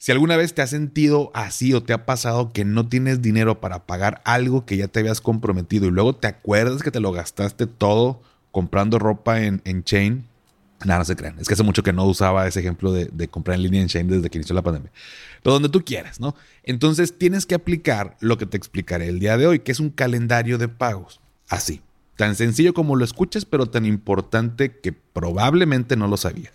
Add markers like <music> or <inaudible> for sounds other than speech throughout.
Si alguna vez te has sentido así o te ha pasado que no tienes dinero para pagar algo que ya te habías comprometido y luego te acuerdas que te lo gastaste todo comprando ropa en, Chain, nada, no se crean. Es que hace mucho que no usaba ese ejemplo de, de, comprar en línea en Chain desde que inició la pandemia. Pero donde tú quieras, ¿no? Entonces tienes que aplicar lo que te explicaré el día de hoy, que es un calendario de pagos. Así. Tan sencillo como lo escuchas, pero tan importante que probablemente no lo sabías.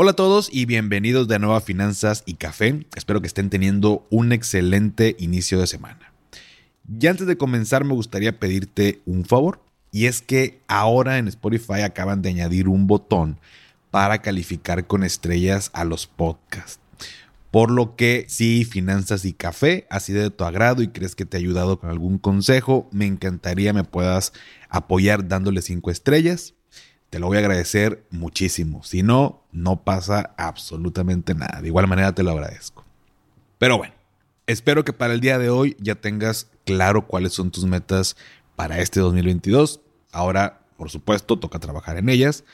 Hola a todos y bienvenidos de nuevo a Finanzas y Café. Espero que estén teniendo un excelente inicio de semana. Y antes de comenzar me gustaría pedirte un favor y es que ahora en Spotify acaban de añadir un botón para calificar con estrellas a los podcasts. Por lo que si Finanzas y Café ha sido de tu agrado y crees que te ha ayudado con algún consejo, me encantaría me puedas apoyar dándole cinco estrellas te lo voy a agradecer muchísimo. Si no, no pasa absolutamente nada. De igual manera te lo agradezco. Pero bueno, espero que para el día de hoy ya tengas claro cuáles son tus metas para este 2022. Ahora, por supuesto, toca trabajar en ellas.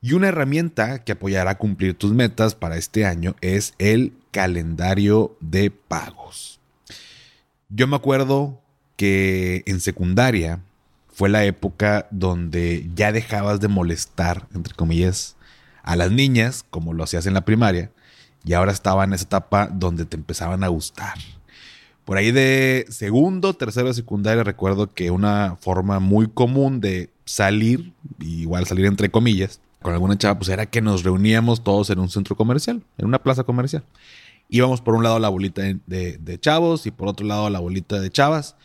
Y una herramienta que apoyará a cumplir tus metas para este año es el calendario de pagos. Yo me acuerdo que en secundaria fue la época donde ya dejabas de molestar, entre comillas, a las niñas, como lo hacías en la primaria, y ahora estaba en esa etapa donde te empezaban a gustar. Por ahí de segundo, tercero de secundaria, recuerdo que una forma muy común de salir, igual salir entre comillas, con alguna chava, pues era que nos reuníamos todos en un centro comercial, en una plaza comercial. Íbamos por un lado la bolita de, de chavos y por otro lado la bolita de chavas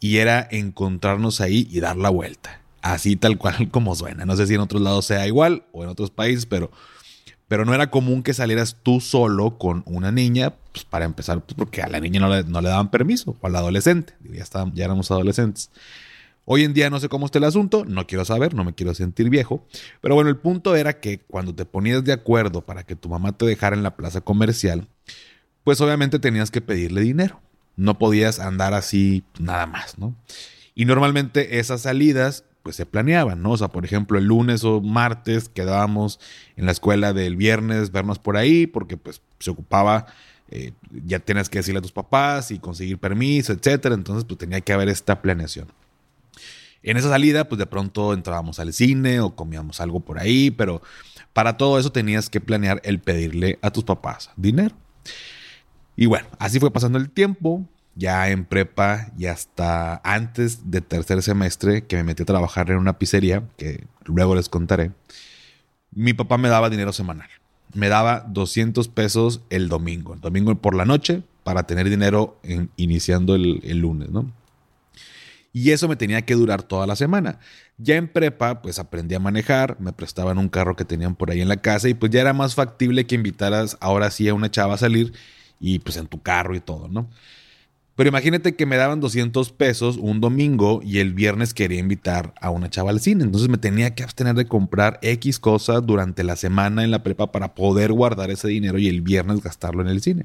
y era encontrarnos ahí y dar la vuelta. Así tal cual <laughs> como suena. No sé si en otros lados sea igual o en otros países, pero, pero no era común que salieras tú solo con una niña, pues para empezar, pues porque a la niña no le, no le daban permiso, o al adolescente. Ya, ya éramos adolescentes. Hoy en día no sé cómo está el asunto, no quiero saber, no me quiero sentir viejo, pero bueno, el punto era que cuando te ponías de acuerdo para que tu mamá te dejara en la plaza comercial, pues obviamente tenías que pedirle dinero no podías andar así nada más, ¿no? Y normalmente esas salidas pues se planeaban, ¿no? O sea, por ejemplo, el lunes o martes quedábamos en la escuela del viernes, vernos por ahí, porque pues se ocupaba, eh, ya tienes que decirle a tus papás y conseguir permiso, etcétera. Entonces, pues tenía que haber esta planeación. En esa salida, pues de pronto entrábamos al cine o comíamos algo por ahí, pero para todo eso tenías que planear el pedirle a tus papás dinero. Y bueno, así fue pasando el tiempo, ya en prepa y hasta antes de tercer semestre que me metí a trabajar en una pizzería, que luego les contaré, mi papá me daba dinero semanal. Me daba 200 pesos el domingo, el domingo por la noche, para tener dinero en, iniciando el, el lunes, ¿no? Y eso me tenía que durar toda la semana. Ya en prepa, pues aprendí a manejar, me prestaban un carro que tenían por ahí en la casa y pues ya era más factible que invitaras ahora sí a una chava a salir y pues en tu carro y todo, ¿no? Pero imagínate que me daban 200 pesos un domingo y el viernes quería invitar a una chava al cine. Entonces me tenía que abstener de comprar X cosas durante la semana en la prepa para poder guardar ese dinero y el viernes gastarlo en el cine.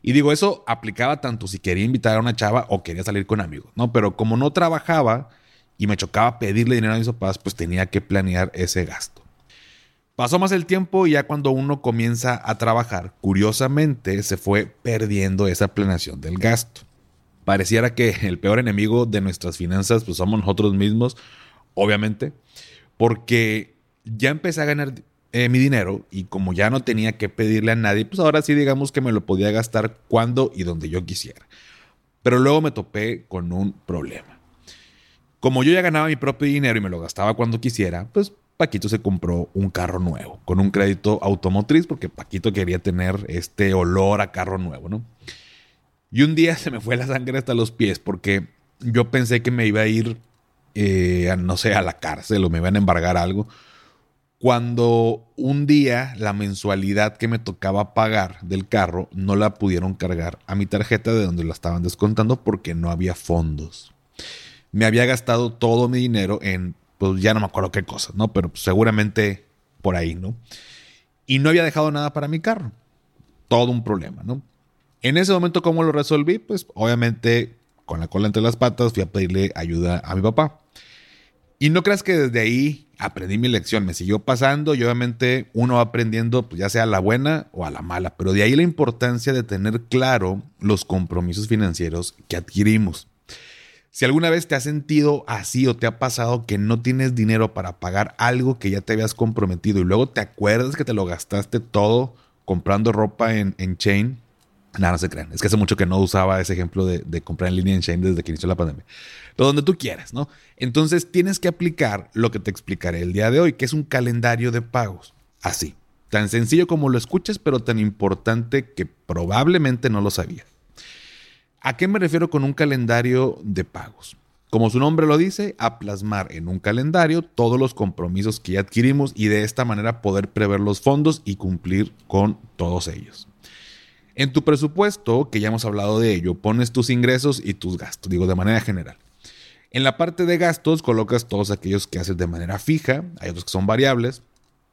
Y digo, eso aplicaba tanto si quería invitar a una chava o quería salir con amigos, ¿no? Pero como no trabajaba y me chocaba pedirle dinero a mis papás, pues tenía que planear ese gasto. Pasó más el tiempo y ya cuando uno comienza a trabajar, curiosamente se fue perdiendo esa planeación del gasto. Pareciera que el peor enemigo de nuestras finanzas pues somos nosotros mismos, obviamente, porque ya empecé a ganar eh, mi dinero y como ya no tenía que pedirle a nadie, pues ahora sí digamos que me lo podía gastar cuando y donde yo quisiera. Pero luego me topé con un problema. Como yo ya ganaba mi propio dinero y me lo gastaba cuando quisiera, pues Paquito se compró un carro nuevo con un crédito automotriz porque Paquito quería tener este olor a carro nuevo, ¿no? Y un día <laughs> se me fue la sangre hasta los pies porque yo pensé que me iba a ir, eh, no sé, a la cárcel o me iban a embargar algo. Cuando un día la mensualidad que me tocaba pagar del carro no la pudieron cargar a mi tarjeta de donde la estaban descontando porque no había fondos. Me había gastado todo mi dinero en, pues ya no me acuerdo qué cosas, ¿no? Pero seguramente por ahí, ¿no? Y no había dejado nada para mi carro. Todo un problema, ¿no? En ese momento, ¿cómo lo resolví? Pues obviamente con la cola entre las patas fui a pedirle ayuda a mi papá. Y no creas que desde ahí aprendí mi lección, me siguió pasando y obviamente uno va aprendiendo pues ya sea a la buena o a la mala, pero de ahí la importancia de tener claro los compromisos financieros que adquirimos. Si alguna vez te has sentido así o te ha pasado que no tienes dinero para pagar algo que ya te habías comprometido y luego te acuerdas que te lo gastaste todo comprando ropa en, en Chain, Nada, no se crean. Es que hace mucho que no usaba ese ejemplo de, comprar en línea en Shane desde que inició la pandemia. Pero donde tú quieras, ¿no? Entonces tienes que aplicar lo que te explicaré el día de hoy, que es un calendario de pagos. Así. Tan sencillo como lo escuches, pero tan importante que probablemente no lo sabías. ¿A qué me refiero con un calendario de pagos? Como su nombre lo dice, a plasmar en un calendario todos los compromisos que ya adquirimos y de esta manera poder prever los fondos y cumplir con todos ellos. En tu presupuesto, que ya hemos hablado de ello, pones tus ingresos y tus gastos, digo de manera general. En la parte de gastos colocas todos aquellos que haces de manera fija, hay otros que son variables,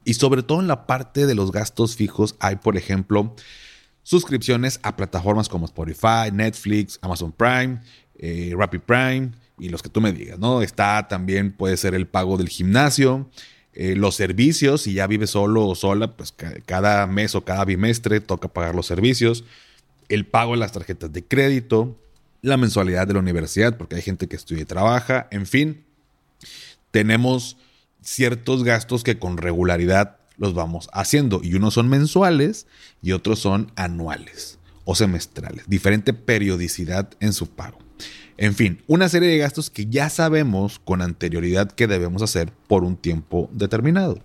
y sobre todo en la parte de los gastos fijos hay, por ejemplo, suscripciones a plataformas como Spotify, Netflix, Amazon Prime, eh, Rapid Prime y los que tú me digas, ¿no? Está también puede ser el pago del gimnasio, eh, los servicios, si ya vives solo o sola, pues cada mes o cada bimestre toca pagar los servicios, el pago de las tarjetas de crédito, la mensualidad de la universidad, porque hay gente que estudia y trabaja, en fin, tenemos ciertos gastos que con regularidad los vamos haciendo y unos son mensuales y otros son anuales o semestrales, diferente periodicidad en su pago. En fin, una serie de gastos que ya sabemos con anterioridad que debemos hacer por un tiempo determinado.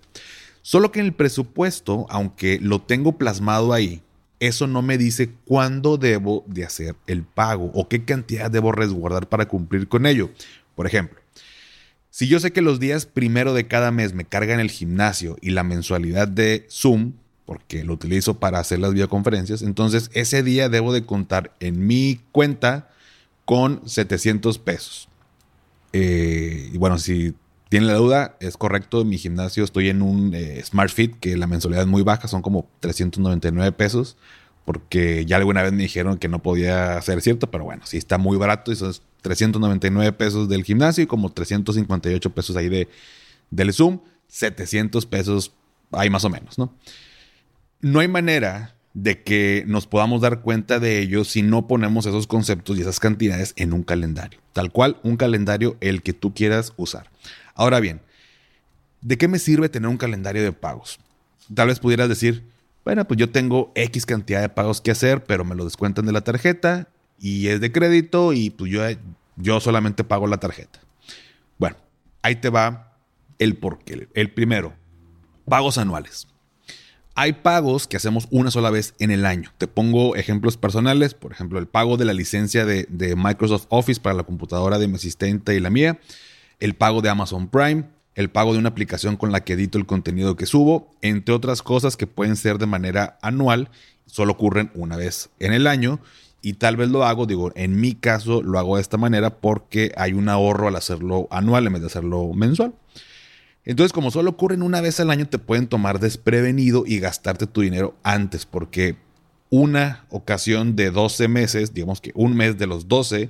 Solo que en el presupuesto, aunque lo tengo plasmado ahí, eso no me dice cuándo debo de hacer el pago o qué cantidad debo resguardar para cumplir con ello. Por ejemplo, si yo sé que los días primero de cada mes me cargan el gimnasio y la mensualidad de Zoom, porque lo utilizo para hacer las videoconferencias, entonces ese día debo de contar en mi cuenta con 700 pesos. Eh, y bueno, si tienen la duda, es correcto. En mi gimnasio estoy en un eh, Smart Fit que la mensualidad es muy baja, son como 399 pesos. Porque ya alguna vez me dijeron que no podía ser cierto, pero bueno, sí está muy barato. Y son 399 pesos del gimnasio y como 358 pesos ahí de, del Zoom. 700 pesos hay más o menos, ¿no? No hay manera de que nos podamos dar cuenta de ello si no ponemos esos conceptos y esas cantidades en un calendario. Tal cual, un calendario el que tú quieras usar. Ahora bien, ¿de qué me sirve tener un calendario de pagos? Tal vez pudieras decir, bueno, pues yo tengo X cantidad de pagos que hacer, pero me lo descuentan de la tarjeta y es de crédito y pues yo, yo solamente pago la tarjeta. Bueno, ahí te va el porqué. El primero, pagos anuales. Hay pagos que hacemos una sola vez en el año. Te pongo ejemplos personales, por ejemplo, el pago de la licencia de, Microsoft Office para la computadora de mi asistente y la mía, el pago de Amazon Prime, el pago de una aplicación con la que edito el contenido que subo, entre otras cosas que pueden ser de manera anual, solo ocurren una vez en el año y tal vez lo hago, digo, en mi caso lo hago de esta manera porque hay un ahorro al hacerlo anual en vez de hacerlo mensual. Entonces, como solo ocurren una vez al año, te pueden tomar desprevenido y gastarte tu dinero antes, porque una ocasión de 12 meses, digamos que un mes de los 12,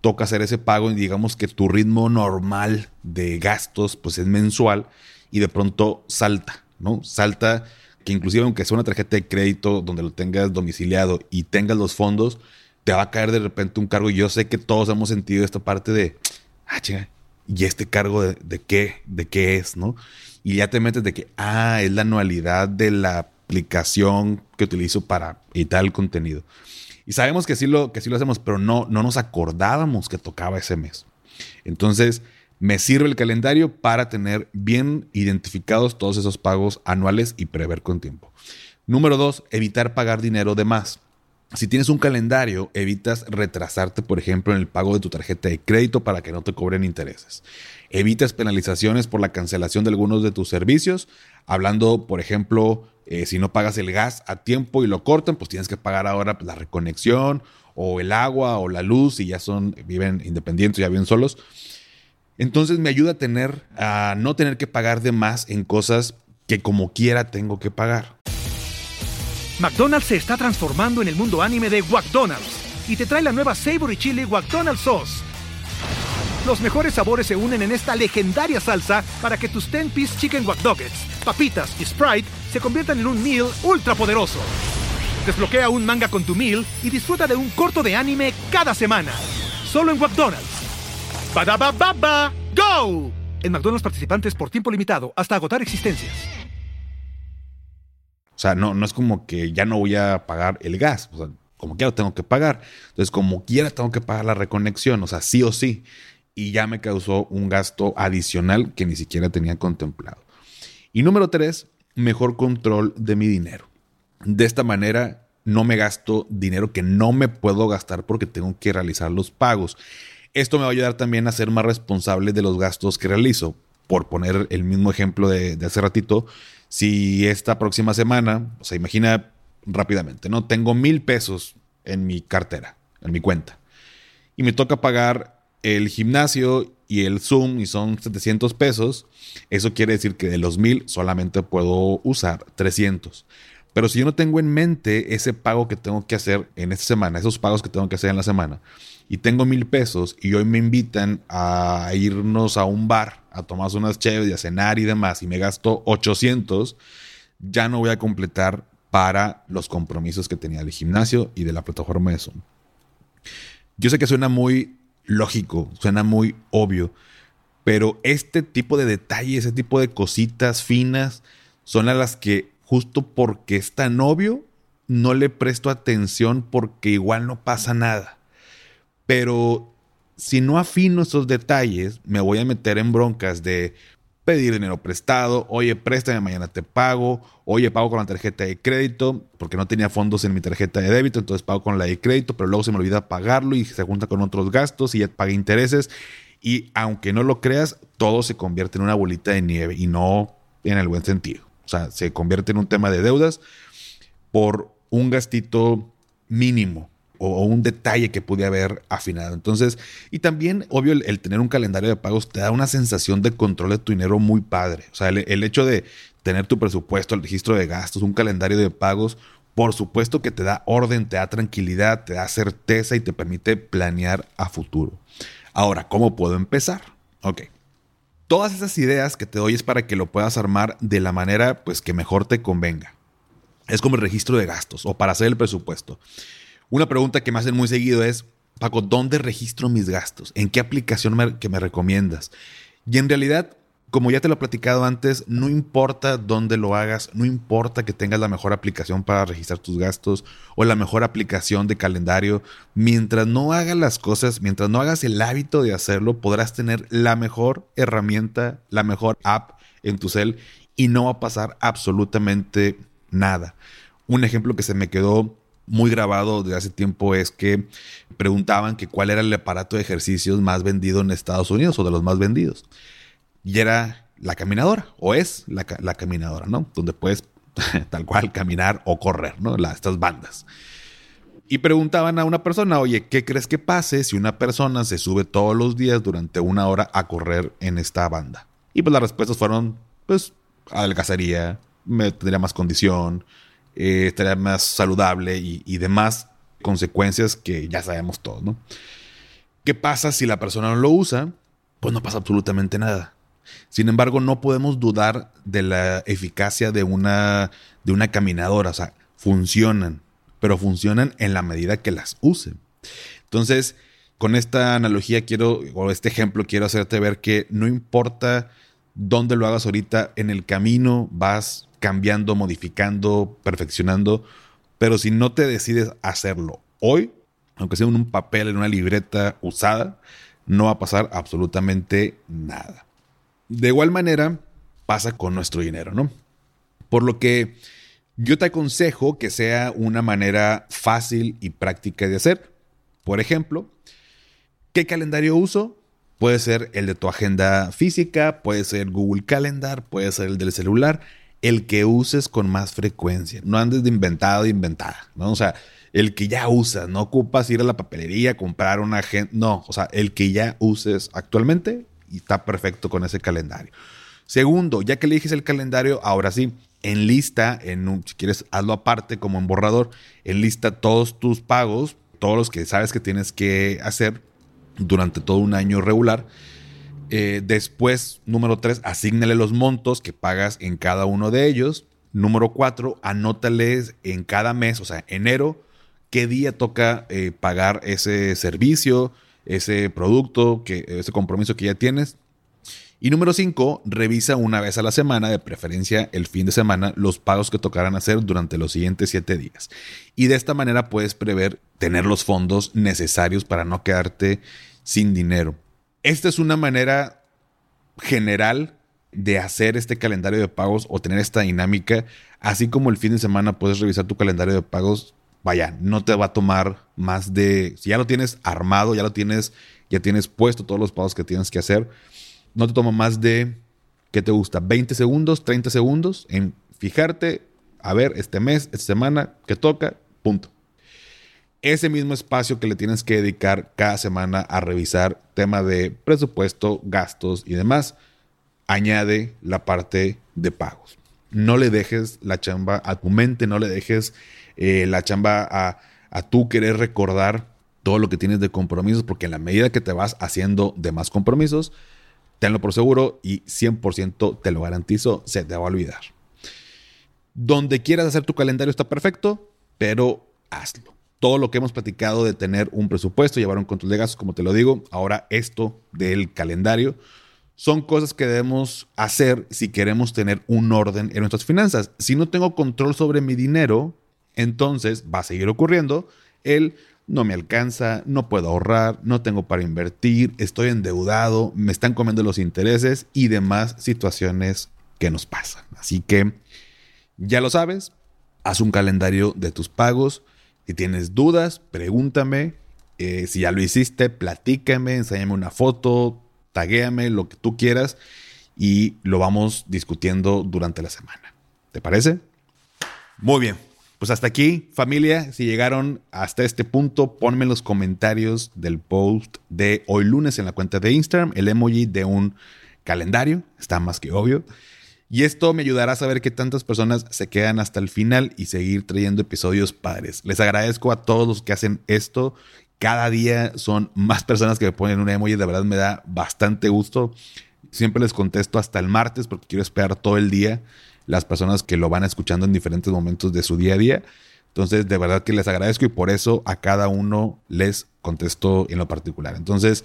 toca hacer ese pago y digamos que tu ritmo normal de gastos pues es mensual y de pronto salta, ¿no? Salta que inclusive aunque sea una tarjeta de crédito donde lo tengas domiciliado y tengas los fondos, te va a caer de repente un cargo y yo sé que todos hemos sentido esta parte de, ah, chinga, ¿y este cargo de, qué, de qué es, no? Y ya te metes de que, ah, es la anualidad de la aplicación que utilizo para editar el contenido. Y sabemos que sí lo, que sí lo hacemos, pero no, no nos acordábamos que tocaba ese mes. Entonces, me sirve el calendario para tener bien identificados todos esos pagos anuales y prever con tiempo. Número dos, evitar pagar dinero de más. Si tienes un calendario, evitas retrasarte, por ejemplo, en el pago de tu tarjeta de crédito para que no te cobren intereses. Evitas penalizaciones por la cancelación de algunos de tus servicios. Hablando, por ejemplo, eh, si no pagas el gas a tiempo y lo cortan, pues tienes que pagar ahora pues, la reconexión o el agua o la luz y ya son, viven independientes, ya viven solos. Entonces me ayuda a tener, a no tener que pagar de más en cosas que como quiera tengo que pagar. McDonald's se está transformando en el mundo anime de McDonald's y te trae la nueva Savory Chili McDonald's Sauce. Los mejores sabores se unen en esta legendaria salsa para que tus 10-piece chicken wack papitas y Sprite se conviertan en un meal ultra poderoso. Desbloquea un manga con tu meal y disfruta de un corto de anime cada semana. Solo en McDonald's. baba ¡Go! En McDonald's participantes por tiempo limitado hasta agotar existencias. O sea, no, no es como que ya no voy a pagar el gas. O sea, como quiera tengo que pagar. Entonces, como quiera tengo que pagar la reconexión. O sea, sí o sí. Y ya me causó un gasto adicional que ni siquiera tenía contemplado. Y número tres, mejor control de mi dinero. De esta manera no me gasto dinero que no me puedo gastar porque tengo que realizar los pagos. Esto me va a ayudar también a ser más responsable de los gastos que realizo. Por poner el mismo ejemplo de, de hace ratito, si esta próxima semana, o sea, imagina rápidamente, ¿no? Tengo mil pesos en mi cartera, en mi cuenta, y me toca pagar el gimnasio y el Zoom y son 700 pesos, eso quiere decir que de los mil solamente puedo usar 300. Pero si yo no tengo en mente ese pago que tengo que hacer en esta semana, esos pagos que tengo que hacer en la semana, y tengo mil pesos y hoy me invitan a irnos a un bar, a tomar unas chéves y a cenar y demás, y me gasto 800, ya no voy a completar para los compromisos que tenía del gimnasio y de la plataforma de Zoom. Yo sé que suena muy lógico, suena muy obvio, pero este tipo de detalles, ese tipo de cositas finas, son a las que justo porque es tan obvio, no le presto atención porque igual no pasa nada. Pero si no afino esos detalles, me voy a meter en broncas de pedir dinero prestado, oye, préstame, mañana te pago, oye, pago con la tarjeta de crédito, porque no tenía fondos en mi tarjeta de débito, entonces pago con la de crédito, pero luego se me olvida pagarlo y se junta con otros gastos y ya pagué intereses. Y aunque no lo creas, todo se convierte en una bolita de nieve y no en el buen sentido. O sea, se convierte en un tema de deudas por un gastito mínimo o, un detalle que pude haber afinado. Entonces, y también, obvio, el, tener un calendario de pagos te da una sensación de control de tu dinero muy padre. O sea, el, hecho de tener tu presupuesto, el registro de gastos, un calendario de pagos, por supuesto que te da orden, te da tranquilidad, te da certeza y te permite planear a futuro. Ahora, ¿cómo puedo empezar? Ok. Todas esas ideas que te doy es para que lo puedas armar de la manera pues que mejor te convenga. Es como el registro de gastos o para hacer el presupuesto. Una pregunta que me hacen muy seguido es, Paco, ¿dónde registro mis gastos? ¿En qué aplicación me, que me recomiendas? Y en realidad, como ya te lo he platicado antes, no importa dónde lo hagas, no importa que tengas la mejor aplicación para registrar tus gastos o la mejor aplicación de calendario, mientras no hagas las cosas, mientras no hagas el hábito de hacerlo, podrás tener la mejor herramienta, la mejor app en tu cel y no va a pasar absolutamente nada. Un ejemplo que se me quedó muy grabado de hace tiempo es que preguntaban que cuál era el aparato de ejercicios más vendido en Estados Unidos o de los más vendidos. Y era la caminadora, o es la, caminadora, ¿no? Donde puedes <laughs> tal cual caminar o correr, ¿no? estas bandas. Y preguntaban a una persona, oye, ¿qué crees que pase si una persona se sube todos los días durante una hora a correr en esta banda? Y pues las respuestas fueron, pues, adelgazaría, me tendría más condición, eh, estaría más saludable y, demás consecuencias que ya sabemos todos, ¿no? ¿Qué pasa si la persona no lo usa? Pues no pasa absolutamente nada. Sin embargo, no podemos dudar de la eficacia de una, de una caminadora. O sea, funcionan, pero funcionan en la medida que las usen. Entonces, con esta analogía quiero, o este ejemplo, quiero hacerte ver que no importa dónde lo hagas ahorita, en el camino vas cambiando, modificando, perfeccionando, pero si no te decides hacerlo hoy, aunque sea en un papel, en una libreta usada, no va a pasar absolutamente nada. De igual manera, pasa con nuestro dinero, ¿no? Por lo que yo te aconsejo que sea una manera fácil y práctica de hacer. Por ejemplo, ¿qué calendario uso? Puede ser el de tu agenda física, puede ser Google Calendar, puede ser el del celular, el que uses con más frecuencia. No andes de inventado, de inventada, ¿no? O sea, el que ya usas, no ocupas ir a la papelería, comprar una agenda, no, o sea, el que ya uses actualmente y está perfecto con ese calendario. Segundo, ya que eliges el calendario, ahora sí, en lista, en un, si quieres hazlo aparte como en borrador, en lista todos tus pagos, todos los que sabes que tienes que hacer durante todo un año regular. Eh, después, número 3, asígnale los montos que pagas en cada uno de ellos. Número 4, anótales en cada mes, o sea, enero, qué día toca eh, pagar ese servicio, ese producto, que, ese compromiso que ya tienes. Y número 5, revisa una vez a la semana, de preferencia el fin de semana, los pagos que tocarán hacer durante los siguientes 7 días. Y de esta manera puedes prever tener los fondos necesarios para no quedarte sin dinero. Esta es una manera general de hacer este calendario de pagos o tener esta dinámica. Así como el fin de semana puedes revisar tu calendario de pagos, vaya, no te va a tomar más de, si ya lo tienes armado, ya lo tienes, ya tienes puesto todos los pagos que tienes que hacer, no te toma más de, ¿qué te gusta? 20 segundos, 30 segundos en fijarte, a ver, este mes, esta semana, ¿qué toca? Punto ese mismo espacio que le tienes que dedicar cada semana a revisar tema de presupuesto, gastos y demás, añade la parte de pagos. No le dejes la chamba a tu mente, no le dejes eh, la chamba a, a tú querer recordar todo lo que tienes de compromisos, porque en la medida que te vas haciendo de más compromisos, tenlo por seguro y 100% te lo garantizo, se te va a olvidar. Donde quieras hacer tu calendario está perfecto, pero hazlo todo lo que hemos platicado de tener un presupuesto, llevar un control de gastos, como te lo digo, ahora esto del calendario, son cosas que debemos hacer si queremos tener un orden en nuestras finanzas. Si no tengo control sobre mi dinero, entonces va a seguir ocurriendo el no me alcanza, no puedo ahorrar, no tengo para invertir, estoy endeudado, me están comiendo los intereses y demás situaciones que nos pasan. Así que ya lo sabes, haz un calendario de tus pagos, si tienes dudas, pregúntame. Eh, si ya lo hiciste, platícame, enséñame una foto, taguéame, lo que tú quieras y lo vamos discutiendo durante la semana. ¿Te parece? Muy bien. Pues hasta aquí, familia. Si llegaron hasta este punto, ponme en los comentarios del post de hoy lunes en la cuenta de Instagram el emoji de un calendario. Está más que obvio. Y esto me ayudará a saber que tantas personas se quedan hasta el final y seguir trayendo episodios padres. Les agradezco a todos los que hacen esto. Cada día son más personas que me ponen un emoji. De verdad me da bastante gusto. Siempre les contesto hasta el martes porque quiero esperar todo el día las personas que lo van escuchando en diferentes momentos de su día a día. Entonces, de verdad que les agradezco y por eso a cada uno les contesto en lo particular. Entonces,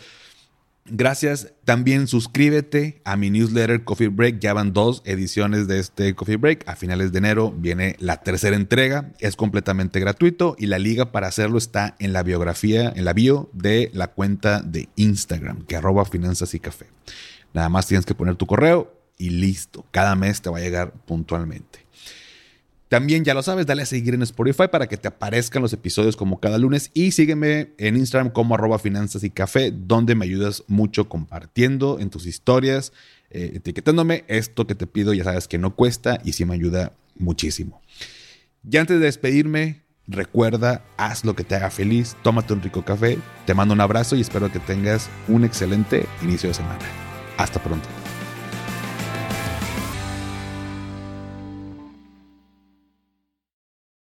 Gracias. También suscríbete a mi newsletter Coffee Break. Ya van dos ediciones de este Coffee Break. A finales de enero viene la tercera entrega. Es completamente gratuito y la liga para hacerlo está en la biografía, en la bio de la cuenta de Instagram, que arroba finanzas y café. Nada más tienes que poner tu correo y listo. Cada mes te va a llegar puntualmente. También ya lo sabes, dale a seguir en Spotify para que te aparezcan los episodios como cada lunes y sígueme en Instagram como arroba finanzas y café, donde me ayudas mucho compartiendo en tus historias, eh, etiquetándome. Esto que te pido ya sabes que no cuesta y sí me ayuda muchísimo. Y antes de despedirme, recuerda, haz lo que te haga feliz, tómate un rico café, te mando un abrazo y espero que tengas un excelente inicio de semana. Hasta pronto.